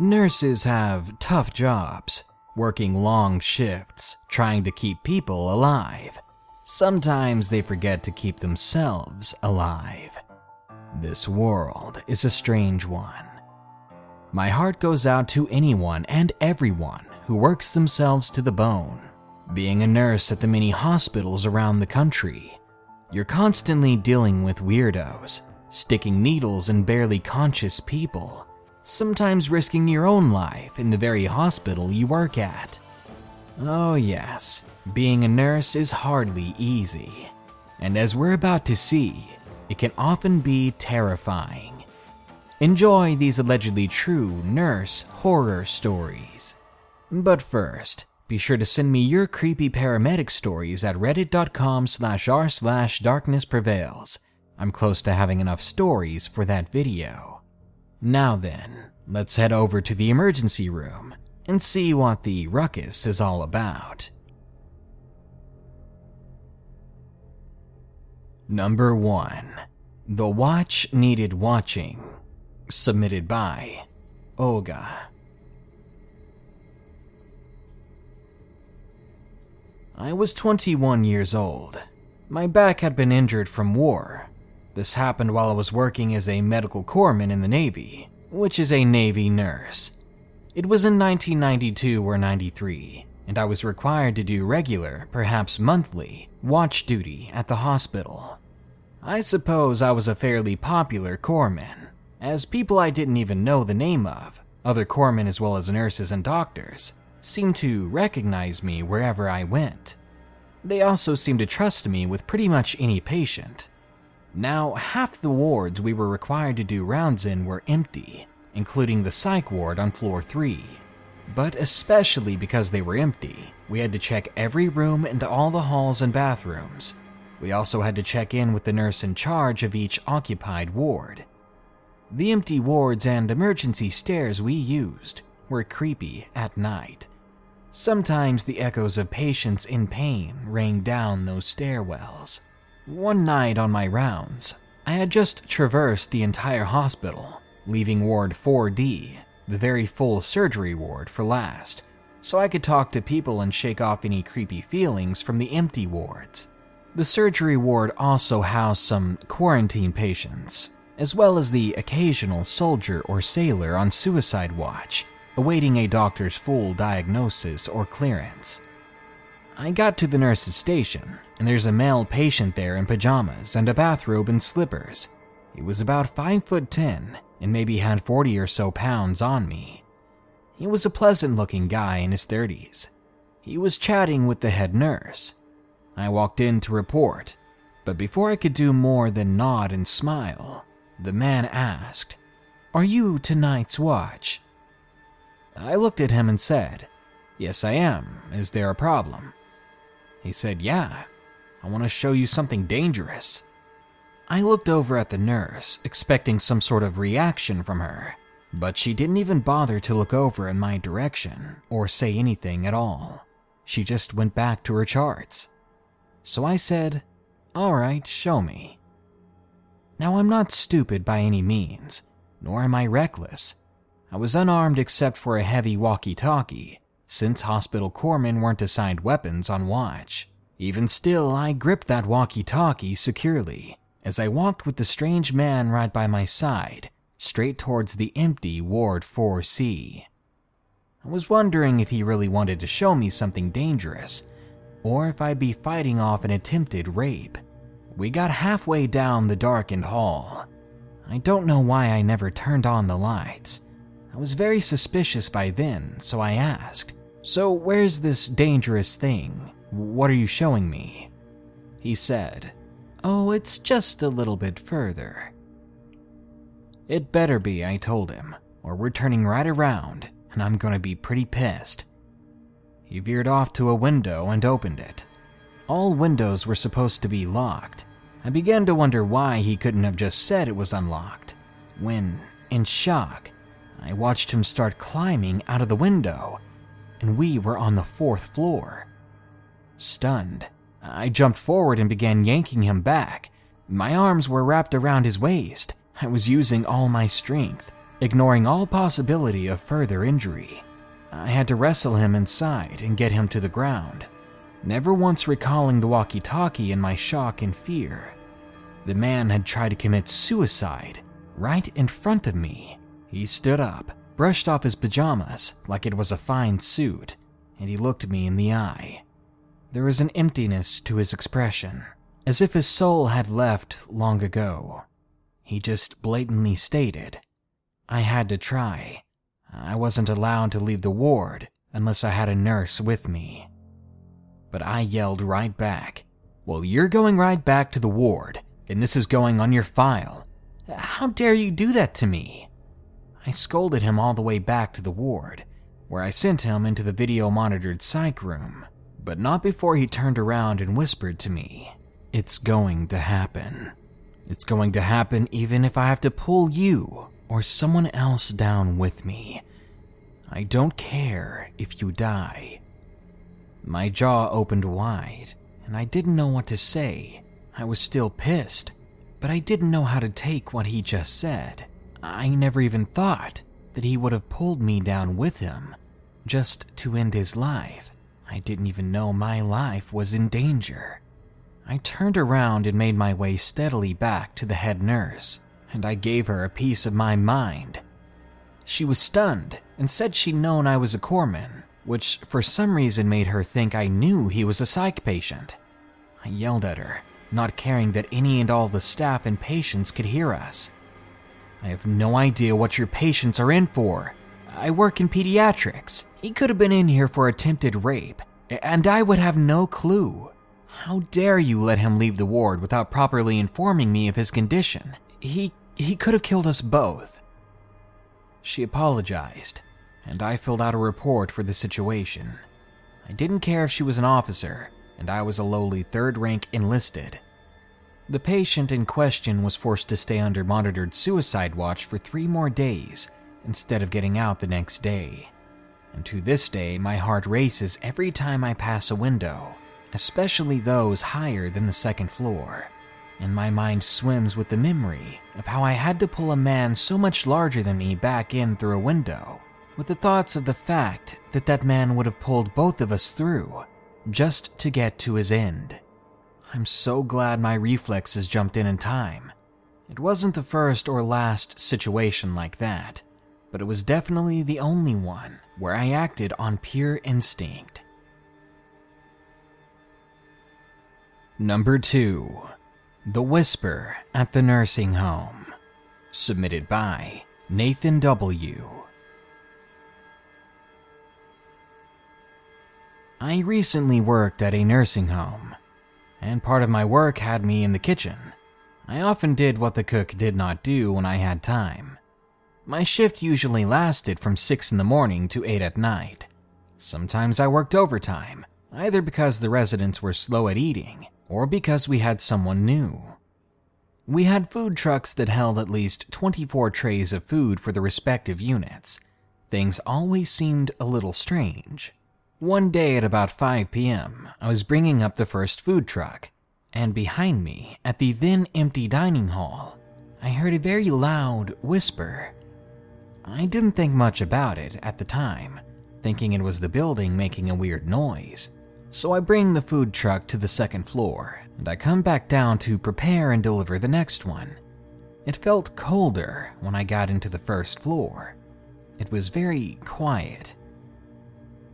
Nurses have tough jobs, working long shifts, trying to keep people alive. Sometimes they forget to keep themselves alive. This world is a strange one. My heart goes out to anyone and everyone who works themselves to the bone. Being a nurse at the many hospitals around the country, you're constantly dealing with weirdos, sticking needles in barely conscious people, sometimes risking your own life in the very hospital you work at. Oh, yes, being a nurse is hardly easy. And as we're about to see, it can often be terrifying. Enjoy these allegedly true nurse horror stories. But first, be sure to send me your creepy paramedic stories at reddit.com slash r slash darkness prevails. I'm close to having enough stories for that video. Now then, let's head over to the emergency room and see what the ruckus is all about. Number 1 The Watch Needed Watching. Submitted by Olga. I was 21 years old. My back had been injured from war, this happened while I was working as a medical corpsman in the Navy, which is a Navy nurse. It was in 1992 or 93, and I was required to do regular, perhaps monthly, watch duty at the hospital. I suppose I was a fairly popular corpsman, as people I didn't even know the name of, other corpsmen as well as nurses and doctors, seemed to recognize me wherever I went. They also seemed to trust me with pretty much any patient, now, half the wards we were required to do rounds in were empty, including the psych ward on floor 3. But especially because they were empty, we had to check every room and all the halls and bathrooms. We also had to check in with the nurse in charge of each occupied ward. The empty wards and emergency stairs we used were creepy at night. Sometimes the echoes of patients in pain rang down those stairwells. One night on my rounds, I had just traversed the entire hospital, leaving Ward 4D, the very full surgery ward, for last, so I could talk to people and shake off any creepy feelings from the empty wards. The surgery ward also housed some quarantine patients, as well as the occasional soldier or sailor on suicide watch, awaiting a doctor's full diagnosis or clearance. I got to the nurse's station, and there's a male patient there in pajamas and a bathrobe and slippers. He was about 5 foot 10 and maybe had 40 or so pounds on me. He was a pleasant looking guy in his 30s. He was chatting with the head nurse. I walked in to report, but before I could do more than nod and smile, the man asked, Are you tonight's watch? I looked at him and said, Yes, I am. Is there a problem? He said, Yeah, I want to show you something dangerous. I looked over at the nurse, expecting some sort of reaction from her, but she didn't even bother to look over in my direction or say anything at all. She just went back to her charts. So I said, Alright, show me. Now, I'm not stupid by any means, nor am I reckless. I was unarmed except for a heavy walkie talkie, since hospital corpsmen weren't assigned weapons on watch. Even still, I gripped that walkie talkie securely as I walked with the strange man right by my side, straight towards the empty Ward 4C. I was wondering if he really wanted to show me something dangerous, or if I'd be fighting off an attempted rape. We got halfway down the darkened hall. I don't know why I never turned on the lights. I was very suspicious by then, so I asked, so, where's this dangerous thing? What are you showing me? He said, Oh, it's just a little bit further. It better be, I told him, or we're turning right around, and I'm gonna be pretty pissed. He veered off to a window and opened it. All windows were supposed to be locked. I began to wonder why he couldn't have just said it was unlocked, when, in shock, I watched him start climbing out of the window and we were on the fourth floor. Stunned, I jumped forward and began yanking him back. My arms were wrapped around his waist. I was using all my strength, ignoring all possibility of further injury. I had to wrestle him inside and get him to the ground, never once recalling the walkie talkie in my shock and fear. The man had tried to commit suicide right in front of me. He stood up, brushed off his pajamas like it was a fine suit, and he looked me in the eye. There was an emptiness to his expression, as if his soul had left long ago. He just blatantly stated, I had to try. I wasn't allowed to leave the ward unless I had a nurse with me. But I yelled right back, Well, you're going right back to the ward, and this is going on your file. How dare you do that to me? I scolded him all the way back to the ward, where I sent him into the video monitored psych room but not before he turned around and whispered to me, It's going to happen. It's going to happen even if I have to pull you or someone else down with me. I don't care if you die. My jaw opened wide, and I didn't know what to say. I was still pissed, but I didn't know how to take what he just said. I never even thought that he would have pulled me down with him just to end his life. I didn't even know my life was in danger. I turned around and made my way steadily back to the head nurse, and I gave her a piece of my mind. She was stunned and said she'd known I was a corpsman, which for some reason made her think I knew he was a psych patient. I yelled at her, not caring that any and all the staff and patients could hear us. I have no idea what your patients are in for. I work in pediatrics. He could have been in here for attempted rape, and I would have no clue. How dare you let him leave the ward without properly informing me of his condition? He he could have killed us both. She apologized, and I filled out a report for the situation. I didn't care if she was an officer, and I was a lowly third rank enlisted. The patient in question was forced to stay under monitored suicide watch for three more days instead of getting out the next day. And to this day, my heart races every time I pass a window, especially those higher than the second floor. And my mind swims with the memory of how I had to pull a man so much larger than me back in through a window, with the thoughts of the fact that that man would have pulled both of us through just to get to his end. I'm so glad my reflexes jumped in in time. It wasn't the first or last situation like that, but it was definitely the only one where I acted on pure instinct. Number 2 The Whisper at the Nursing Home. Submitted by Nathan W. I recently worked at a nursing home, and part of my work had me in the kitchen. I often did what the cook did not do when I had time my shift usually lasted from 6 in the morning to 8 at night. Sometimes I worked overtime, either because the residents were slow at eating or because we had someone new. We had food trucks that held at least 24 trays of food for the respective units. Things always seemed a little strange. One day at about 5 p.m., I was bringing up the first food truck, and behind me, at the then empty dining hall, I heard a very loud whisper I didn't think much about it at the time, thinking it was the building making a weird noise. So I bring the food truck to the second floor, and I come back down to prepare and deliver the next one. It felt colder when I got into the first floor. It was very quiet.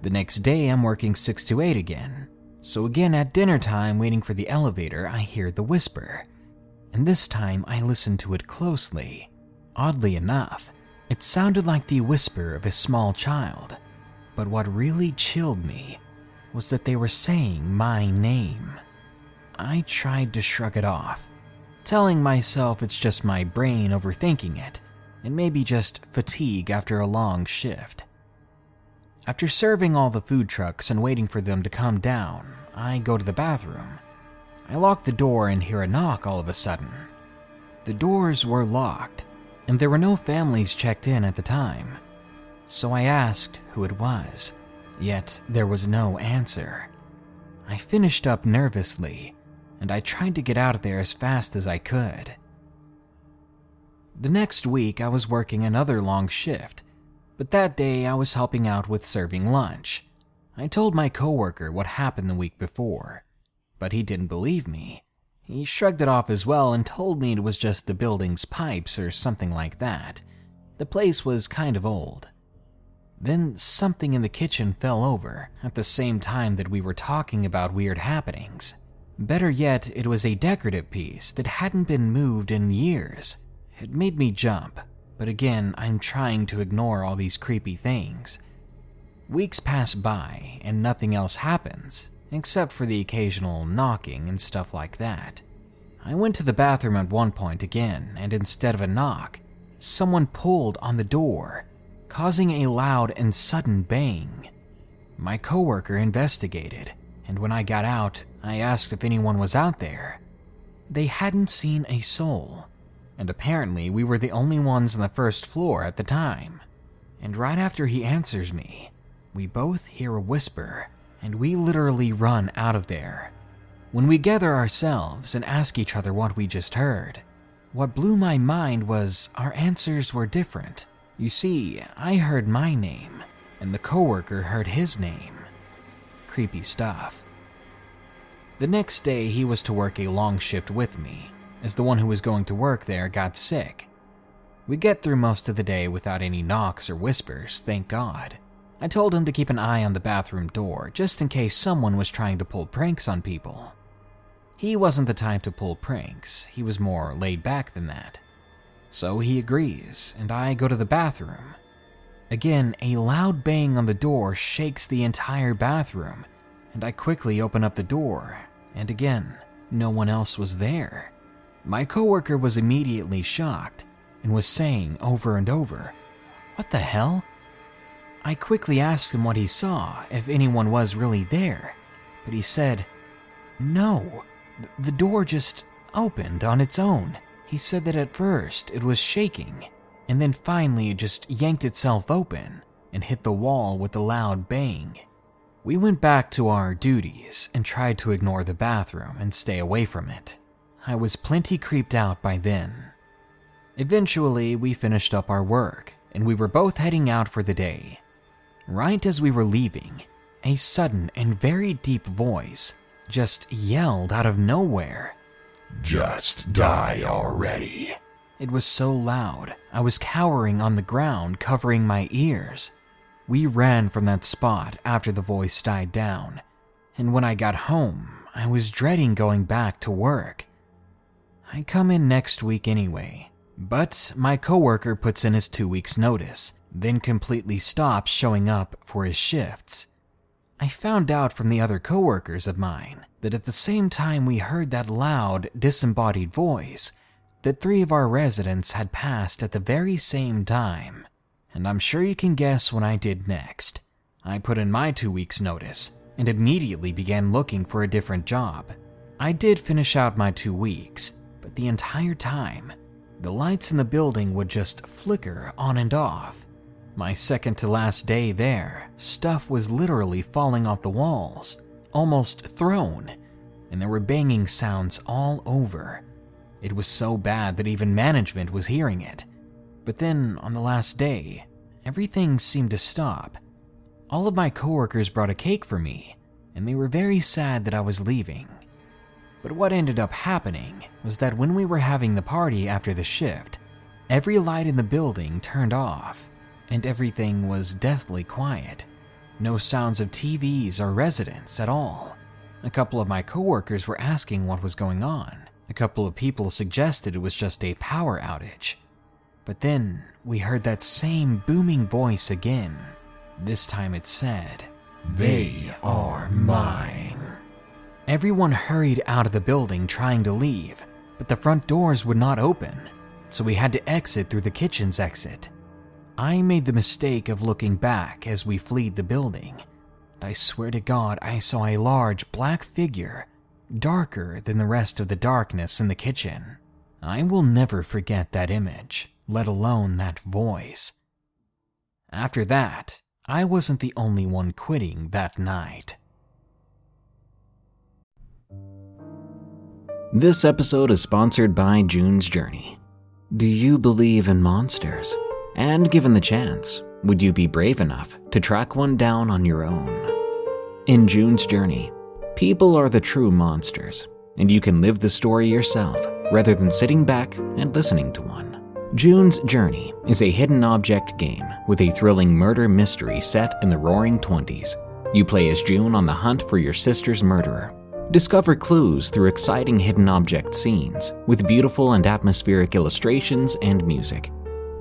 The next day, I'm working 6 to 8 again. So, again at dinner time, waiting for the elevator, I hear the whisper. And this time, I listen to it closely. Oddly enough, it sounded like the whisper of a small child, but what really chilled me was that they were saying my name. I tried to shrug it off, telling myself it's just my brain overthinking it, and maybe just fatigue after a long shift. After serving all the food trucks and waiting for them to come down, I go to the bathroom. I lock the door and hear a knock all of a sudden. The doors were locked, and there were no families checked in at the time. So I asked who it was, yet there was no answer. I finished up nervously, and I tried to get out of there as fast as I could. The next week, I was working another long shift, but that day I was helping out with serving lunch. I told my coworker what happened the week before, but he didn't believe me. He shrugged it off as well and told me it was just the building's pipes or something like that. The place was kind of old. Then something in the kitchen fell over at the same time that we were talking about weird happenings. Better yet, it was a decorative piece that hadn't been moved in years. It made me jump, but again, I'm trying to ignore all these creepy things. Weeks pass by and nothing else happens, except for the occasional knocking and stuff like that. I went to the bathroom at one point again, and instead of a knock, someone pulled on the door, causing a loud and sudden bang. My coworker investigated, and when I got out, I asked if anyone was out there. They hadn't seen a soul, and apparently we were the only ones on the first floor at the time. And right after he answers me, we both hear a whisper, and we literally run out of there. When we gather ourselves and ask each other what we just heard, what blew my mind was our answers were different. You see, I heard my name, and the coworker heard his name. Creepy stuff. The next day, he was to work a long shift with me, as the one who was going to work there got sick. We get through most of the day without any knocks or whispers, thank God. I told him to keep an eye on the bathroom door, just in case someone was trying to pull pranks on people. He wasn't the type to pull pranks, he was more laid back than that. So he agrees, and I go to the bathroom. Again, a loud bang on the door shakes the entire bathroom, and I quickly open up the door, and again, no one else was there. My coworker was immediately shocked and was saying over and over, What the hell? I quickly asked him what he saw, if anyone was really there, but he said, No, the door just opened on its own. He said that at first it was shaking, and then finally it just yanked itself open and hit the wall with a loud bang. We went back to our duties and tried to ignore the bathroom and stay away from it. I was plenty creeped out by then. Eventually, we finished up our work and we were both heading out for the day Right as we were leaving, a sudden and very deep voice just yelled out of nowhere Just die already. It was so loud, I was cowering on the ground, covering my ears. We ran from that spot after the voice died down, and when I got home, I was dreading going back to work. I come in next week anyway, but my coworker puts in his two weeks' notice, then completely stops showing up for his shifts. I found out from the other coworkers of mine that at the same time we heard that loud, disembodied voice, that three of our residents had passed at the very same time. And I'm sure you can guess what I did next. I put in my two weeks' notice and immediately began looking for a different job. I did finish out my two weeks, but the entire time, the lights in the building would just flicker on and off. My second to last day there, stuff was literally falling off the walls, almost thrown, and there were banging sounds all over. It was so bad that even management was hearing it. But then, on the last day, everything seemed to stop. All of my coworkers brought a cake for me, and they were very sad that I was leaving. But what ended up happening was that when we were having the party after the shift, every light in the building turned off and everything was deathly quiet. No sounds of TVs or residents at all. A couple of my coworkers were asking what was going on. A couple of people suggested it was just a power outage. But then we heard that same booming voice again. This time it said, They are mine. Everyone hurried out of the building trying to leave, but the front doors would not open, so we had to exit through the kitchen's exit. I made the mistake of looking back as we fled the building. I swear to God, I saw a large black figure, darker than the rest of the darkness in the kitchen. I will never forget that image, let alone that voice. After that, I wasn't the only one quitting that night. This episode is sponsored by June's Journey. Do you believe in monsters? And given the chance, would you be brave enough to track one down on your own? In June's Journey, people are the true monsters, and you can live the story yourself rather than sitting back and listening to one. June's Journey is a hidden object game with a thrilling murder mystery set in the roaring 20s. You play as June on the hunt for your sister's murderer. Discover clues through exciting hidden object scenes with beautiful and atmospheric illustrations and music.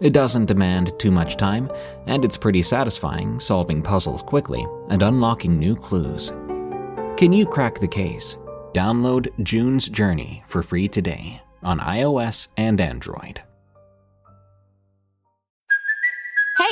It doesn't demand too much time, and it's pretty satisfying solving puzzles quickly and unlocking new clues. Can you crack the case? Download June's Journey for free today on iOS and Android.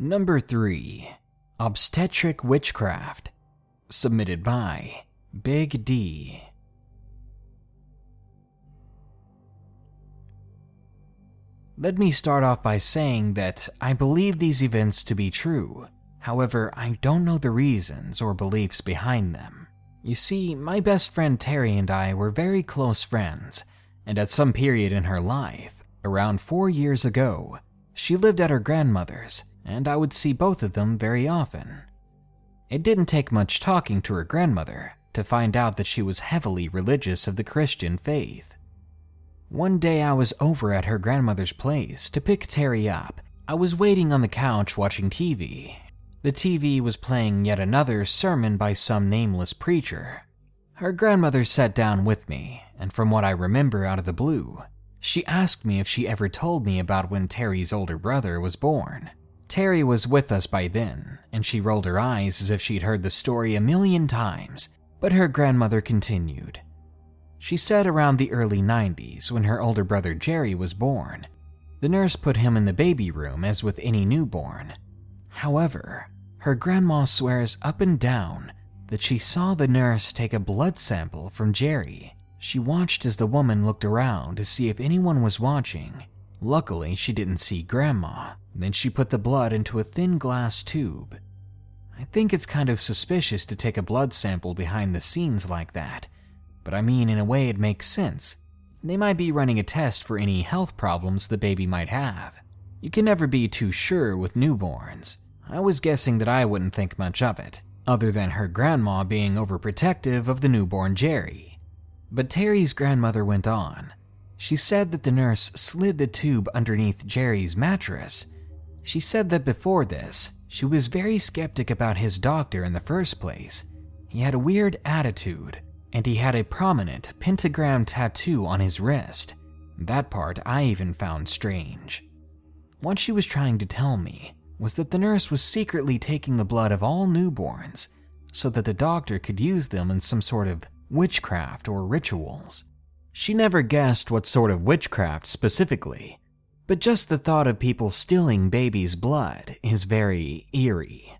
Number 3 Obstetric Witchcraft. Submitted by Big D. Let me start off by saying that I believe these events to be true. However, I don't know the reasons or beliefs behind them. You see, my best friend Terry and I were very close friends, and at some period in her life, around four years ago, she lived at her grandmother's and I would see both of them very often. It didn't take much talking to her grandmother to find out that she was heavily religious of the Christian faith. One day I was over at her grandmother's place to pick Terry up. I was waiting on the couch watching TV. The TV was playing yet another sermon by some nameless preacher. Her grandmother sat down with me, and from what I remember out of the blue, she asked me if she ever told me about when Terry's older brother was born. Terry was with us by then, and she rolled her eyes as if she'd heard the story a million times, but her grandmother continued. She said around the early 90s, when her older brother Jerry was born, the nurse put him in the baby room as with any newborn. However, her grandma swears up and down that she saw the nurse take a blood sample from Jerry. She watched as the woman looked around to see if anyone was watching. Luckily, she didn't see Grandma, then she put the blood into a thin glass tube. I think it's kind of suspicious to take a blood sample behind the scenes like that, but I mean, in a way, it makes sense. They might be running a test for any health problems the baby might have. You can never be too sure with newborns. I was guessing that I wouldn't think much of it, other than her grandma being overprotective of the newborn Jerry. But Terry's grandmother went on. She said that the nurse slid the tube underneath Jerry's mattress she said that before this, she was very skeptic about his doctor in the first place. He had a weird attitude, and he had a prominent pentagram tattoo on his wrist. That part I even found strange. What she was trying to tell me was that the nurse was secretly taking the blood of all newborns so that the doctor could use them in some sort of witchcraft or rituals. She never guessed what sort of witchcraft specifically, but just the thought of people stealing baby's blood is very eerie.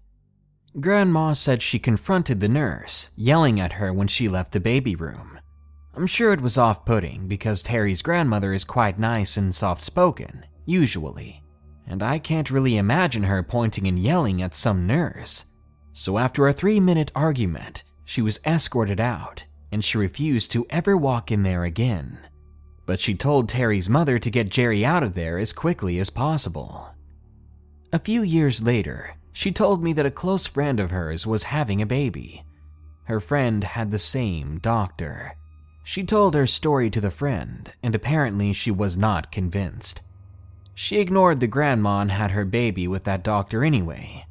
Grandma said she confronted the nurse, yelling at her when she left the baby room. I'm sure it was off putting because Terry's grandmother is quite nice and soft spoken, usually, and I can't really imagine her pointing and yelling at some nurse. So after a three minute argument, she was escorted out and she refused to ever walk in there again. But she told Terry's mother to get Jerry out of there as quickly as possible. A few years later, she told me that a close friend of hers was having a baby. Her friend had the same doctor. She told her story to the friend, and apparently she was not convinced. She ignored the grandma and had her baby with that doctor anyway.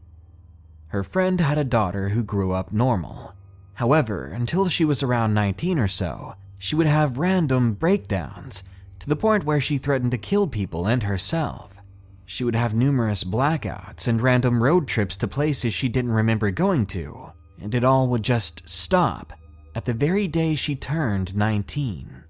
Her friend had a daughter who grew up normal. However, until she was around 19 or so, she would have random breakdowns to the point where she threatened to kill people and herself. She would have numerous blackouts and random road trips to places she didn't remember going to, and it all would just stop at the very day she turned 19.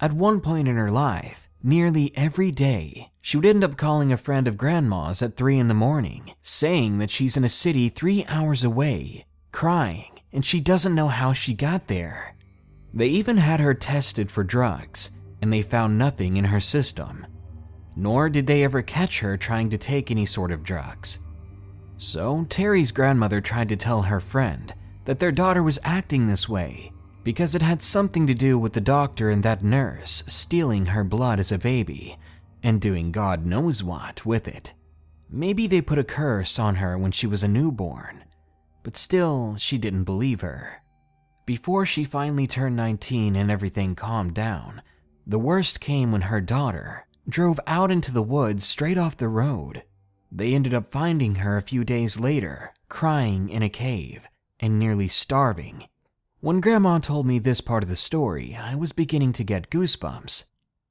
At one point in her life, nearly every day, she would end up calling a friend of grandma's at 3 in the morning, saying that she's in a city three hours away, crying, and she doesn't know how she got there. They even had her tested for drugs, and they found nothing in her system. Nor did they ever catch her trying to take any sort of drugs. So, Terry's grandmother tried to tell her friend that their daughter was acting this way because it had something to do with the doctor and that nurse stealing her blood as a baby and doing God knows what with it. Maybe they put a curse on her when she was a newborn, but still, she didn't believe her. Before she finally turned 19 and everything calmed down, the worst came when her daughter drove out into the woods straight off the road. They ended up finding her a few days later, crying in a cave and nearly starving. When Grandma told me this part of the story, I was beginning to get goosebumps.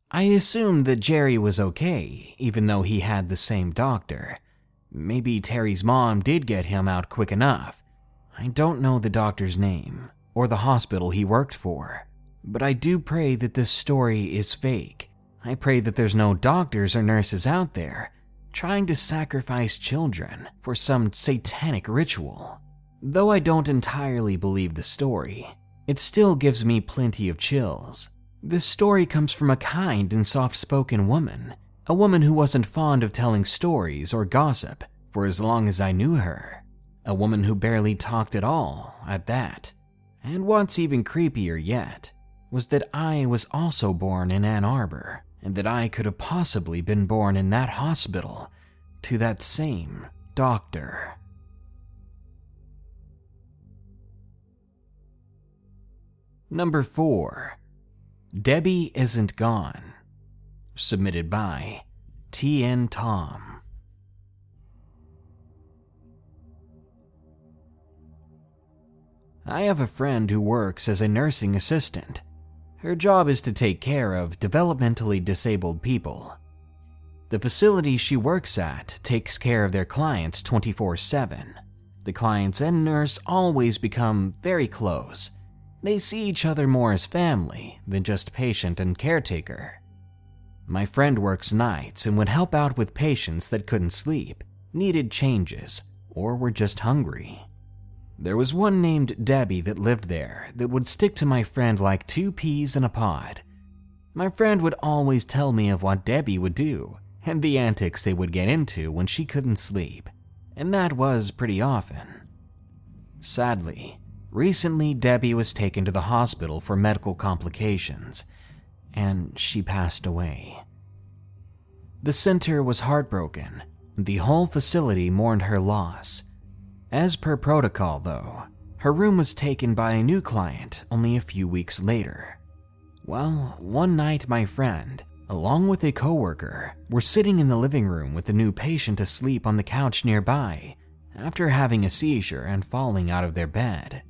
I assumed that Jerry was okay, even though he had the same doctor. Maybe Terry's mom did get him out quick enough. I don't know the doctor's name or the hospital he worked for, but I do pray that this story is fake. I pray that there's no doctors or nurses out there trying to sacrifice children for some satanic ritual. Though I don't entirely believe the story, it still gives me plenty of chills. This story comes from a kind and soft spoken woman, a woman who wasn't fond of telling stories or gossip for as long as I knew her, a woman who barely talked at all, at that. And what's even creepier yet was that I was also born in Ann Arbor, and that I could have possibly been born in that hospital to that same doctor. Number 4. Debbie Isn't Gone. Submitted by TN Tom. I have a friend who works as a nursing assistant. Her job is to take care of developmentally disabled people. The facility she works at takes care of their clients 24 7. The clients and nurse always become very close. They see each other more as family than just patient and caretaker. My friend works nights and would help out with patients that couldn't sleep, needed changes, or were just hungry. There was one named Debbie that lived there that would stick to my friend like two peas in a pod. My friend would always tell me of what Debbie would do and the antics they would get into when she couldn't sleep, and that was pretty often. Sadly, recently Debbie was taken to the hospital for medical complications, and she passed away. The center was heartbroken. The whole facility mourned her loss as per protocol, though, her room was taken by a new client only a few weeks later. Well, one night my friend, along with a coworker, were sitting in the living room with the new patient asleep on the couch nearby after having a seizure and falling out of their bed.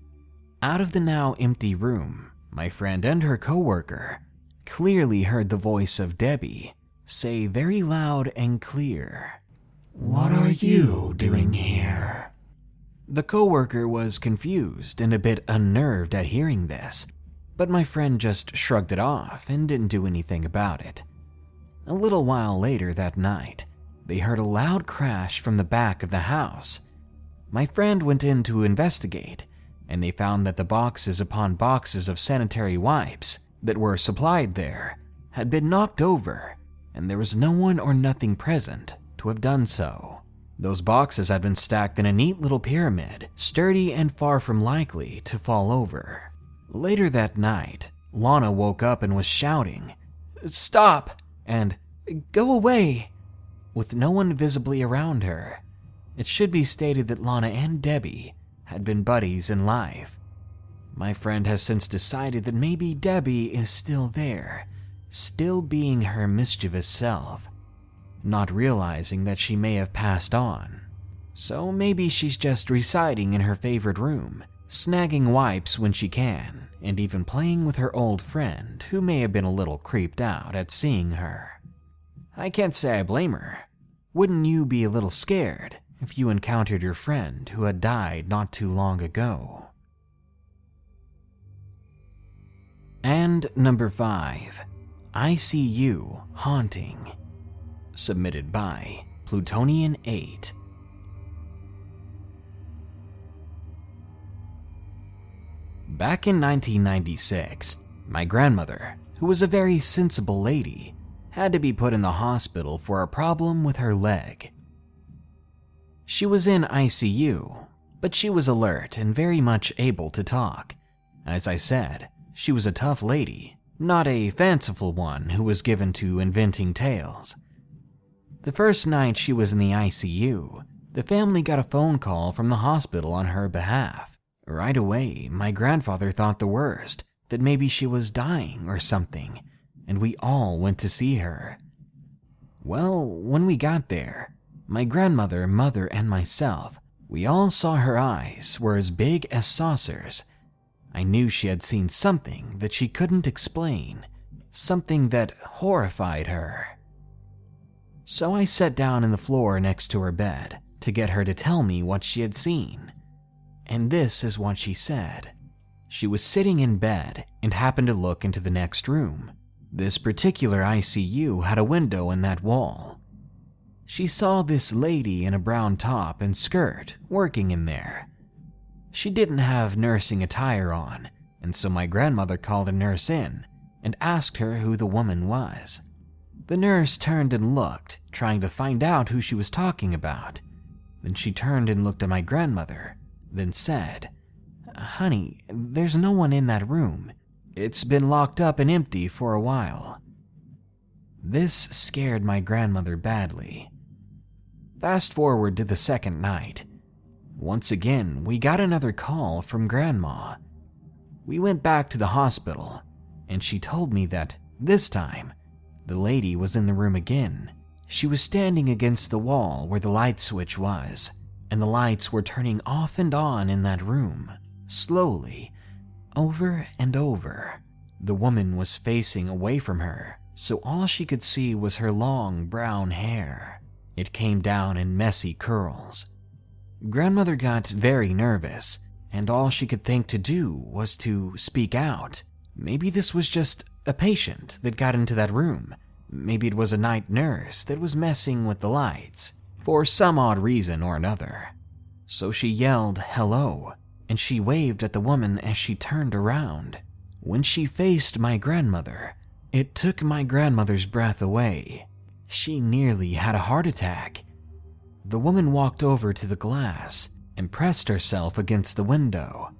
Out of the now empty room, my friend and her coworker clearly heard the voice of Debbie say very loud and clear, What are you doing here? The coworker was confused and a bit unnerved at hearing this, but my friend just shrugged it off and didn't do anything about it. A little while later that night, they heard a loud crash from the back of the house. My friend went in to investigate, and they found that the boxes upon boxes of sanitary wipes that were supplied there had been knocked over, and there was no one or nothing present to have done so. Those boxes had been stacked in a neat little pyramid, sturdy and far from likely to fall over. Later that night, Lana woke up and was shouting, Stop! and Go away! with no one visibly around her. It should be stated that Lana and Debbie had been buddies in life. My friend has since decided that maybe Debbie is still there, still being her mischievous self, not realizing that she may have passed on. So maybe she's just residing in her favorite room, snagging wipes when she can, and even playing with her old friend who may have been a little creeped out at seeing her. I can't say I blame her. Wouldn't you be a little scared if you encountered your friend who had died not too long ago? And number five, I See You Haunting, submitted by Plutonian 8. Back in 1996, my grandmother, who was a very sensible lady, had to be put in the hospital for a problem with her leg. She was in ICU, but she was alert and very much able to talk. As I said, she was a tough lady, not a fanciful one who was given to inventing tales. The first night she was in the ICU, the family got a phone call from the hospital on her behalf. Right away, my grandfather thought the worst that maybe she was dying or something and we all went to see her. Well, when we got there, my grandmother, mother, and myself, we all saw her eyes were as big as saucers. I knew she had seen something that she couldn't explain, something that horrified her. So I sat down in the floor next to her bed to get her to tell me what she had seen. And this is what she said. She was sitting in bed and happened to look into the next room. This particular ICU had a window in that wall. She saw this lady in a brown top and skirt working in there. She didn't have nursing attire on, and so my grandmother called a nurse in and asked her who the woman was. The nurse turned and looked, trying to find out who she was talking about. Then she turned and looked at my grandmother, then said, Honey, there's no one in that room. It's been locked up and empty for a while. This scared my grandmother badly. Fast forward to the second night. Once again, we got another call from Grandma. We went back to the hospital, and she told me that this time, the lady was in the room again. She was standing against the wall where the light switch was, and the lights were turning off and on in that room, slowly, over and over. The woman was facing away from her, so all she could see was her long brown hair. It came down in messy curls. Grandmother got very nervous, and all she could think to do was to speak out. Maybe this was just a patient that got into that room. Maybe it was a night nurse that was messing with the lights for some odd reason or another. So she yelled, Hello, and she waved at the woman as she turned around. When she faced my grandmother, it took my grandmother's breath away. She nearly had a heart attack. The woman walked over to the glass and pressed herself against the window.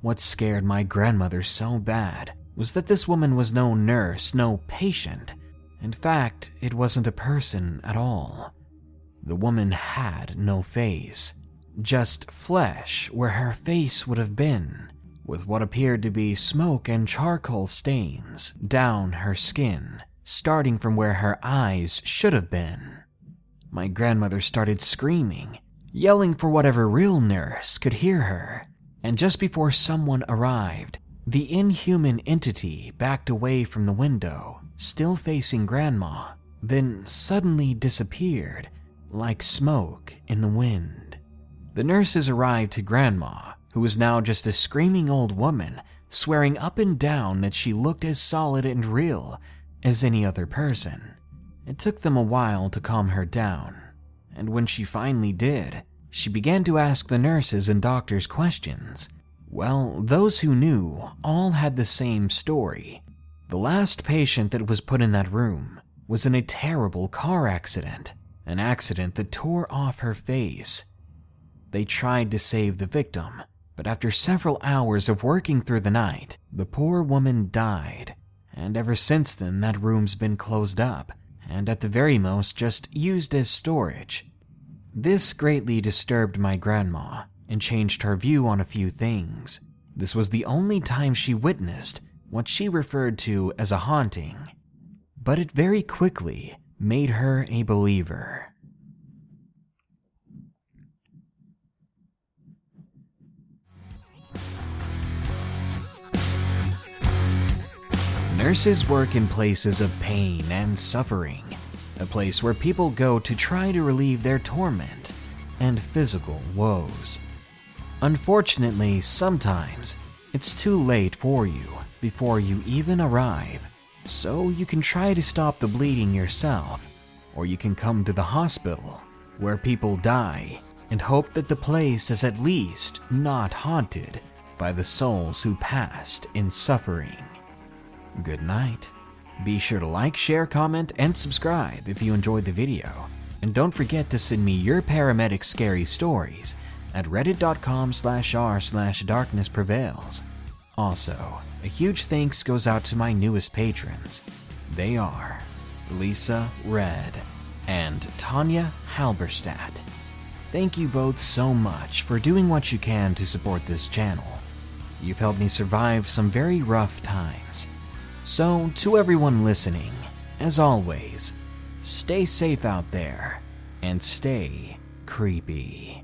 What scared my grandmother so bad was that this woman was no nurse, no patient. In fact, it wasn't a person at all. The woman had no face just flesh where her face would have been, with what appeared to be smoke and charcoal stains down her skin, starting from where her eyes should have been. My grandmother started screaming, yelling for whatever real nurse could hear her, and just before someone arrived, the inhuman entity backed away from the window, still facing Grandma, then suddenly disappeared like smoke in the wind. The nurses arrived to Grandma, who was now just a screaming old woman, swearing up and down that she looked as solid and real as any other person. It took them a while to calm her down, and when she finally did, she began to ask the nurses and doctors questions. Well, those who knew all had the same story. The last patient that was put in that room was in a terrible car accident, an accident that tore off her face. They tried to save the victim, but after several hours of working through the night, the poor woman died. And ever since then, that room's been closed up, and at the very most, just used as storage. This greatly disturbed my grandma and changed her view on a few things. This was the only time she witnessed what she referred to as a haunting, but it very quickly made her a believer. Nurses work in places of pain and suffering, a place where people go to try to relieve their torment and physical woes. Unfortunately, sometimes it's too late for you before you even arrive, so you can try to stop the bleeding yourself, or you can come to the hospital where people die and hope that the place is at least not haunted by the souls who passed in suffering. Good night. Be sure to like, share, comment, and subscribe if you enjoyed the video. And don't forget to send me your paramedic scary stories at reddit.com slash r slash darkness prevails. Also, a huge thanks goes out to my newest patrons. They are Lisa Red and Tanya Halberstadt. Thank you both so much for doing what you can to support this channel. You've helped me survive some very rough times. So, to everyone listening, as always, stay safe out there and stay creepy.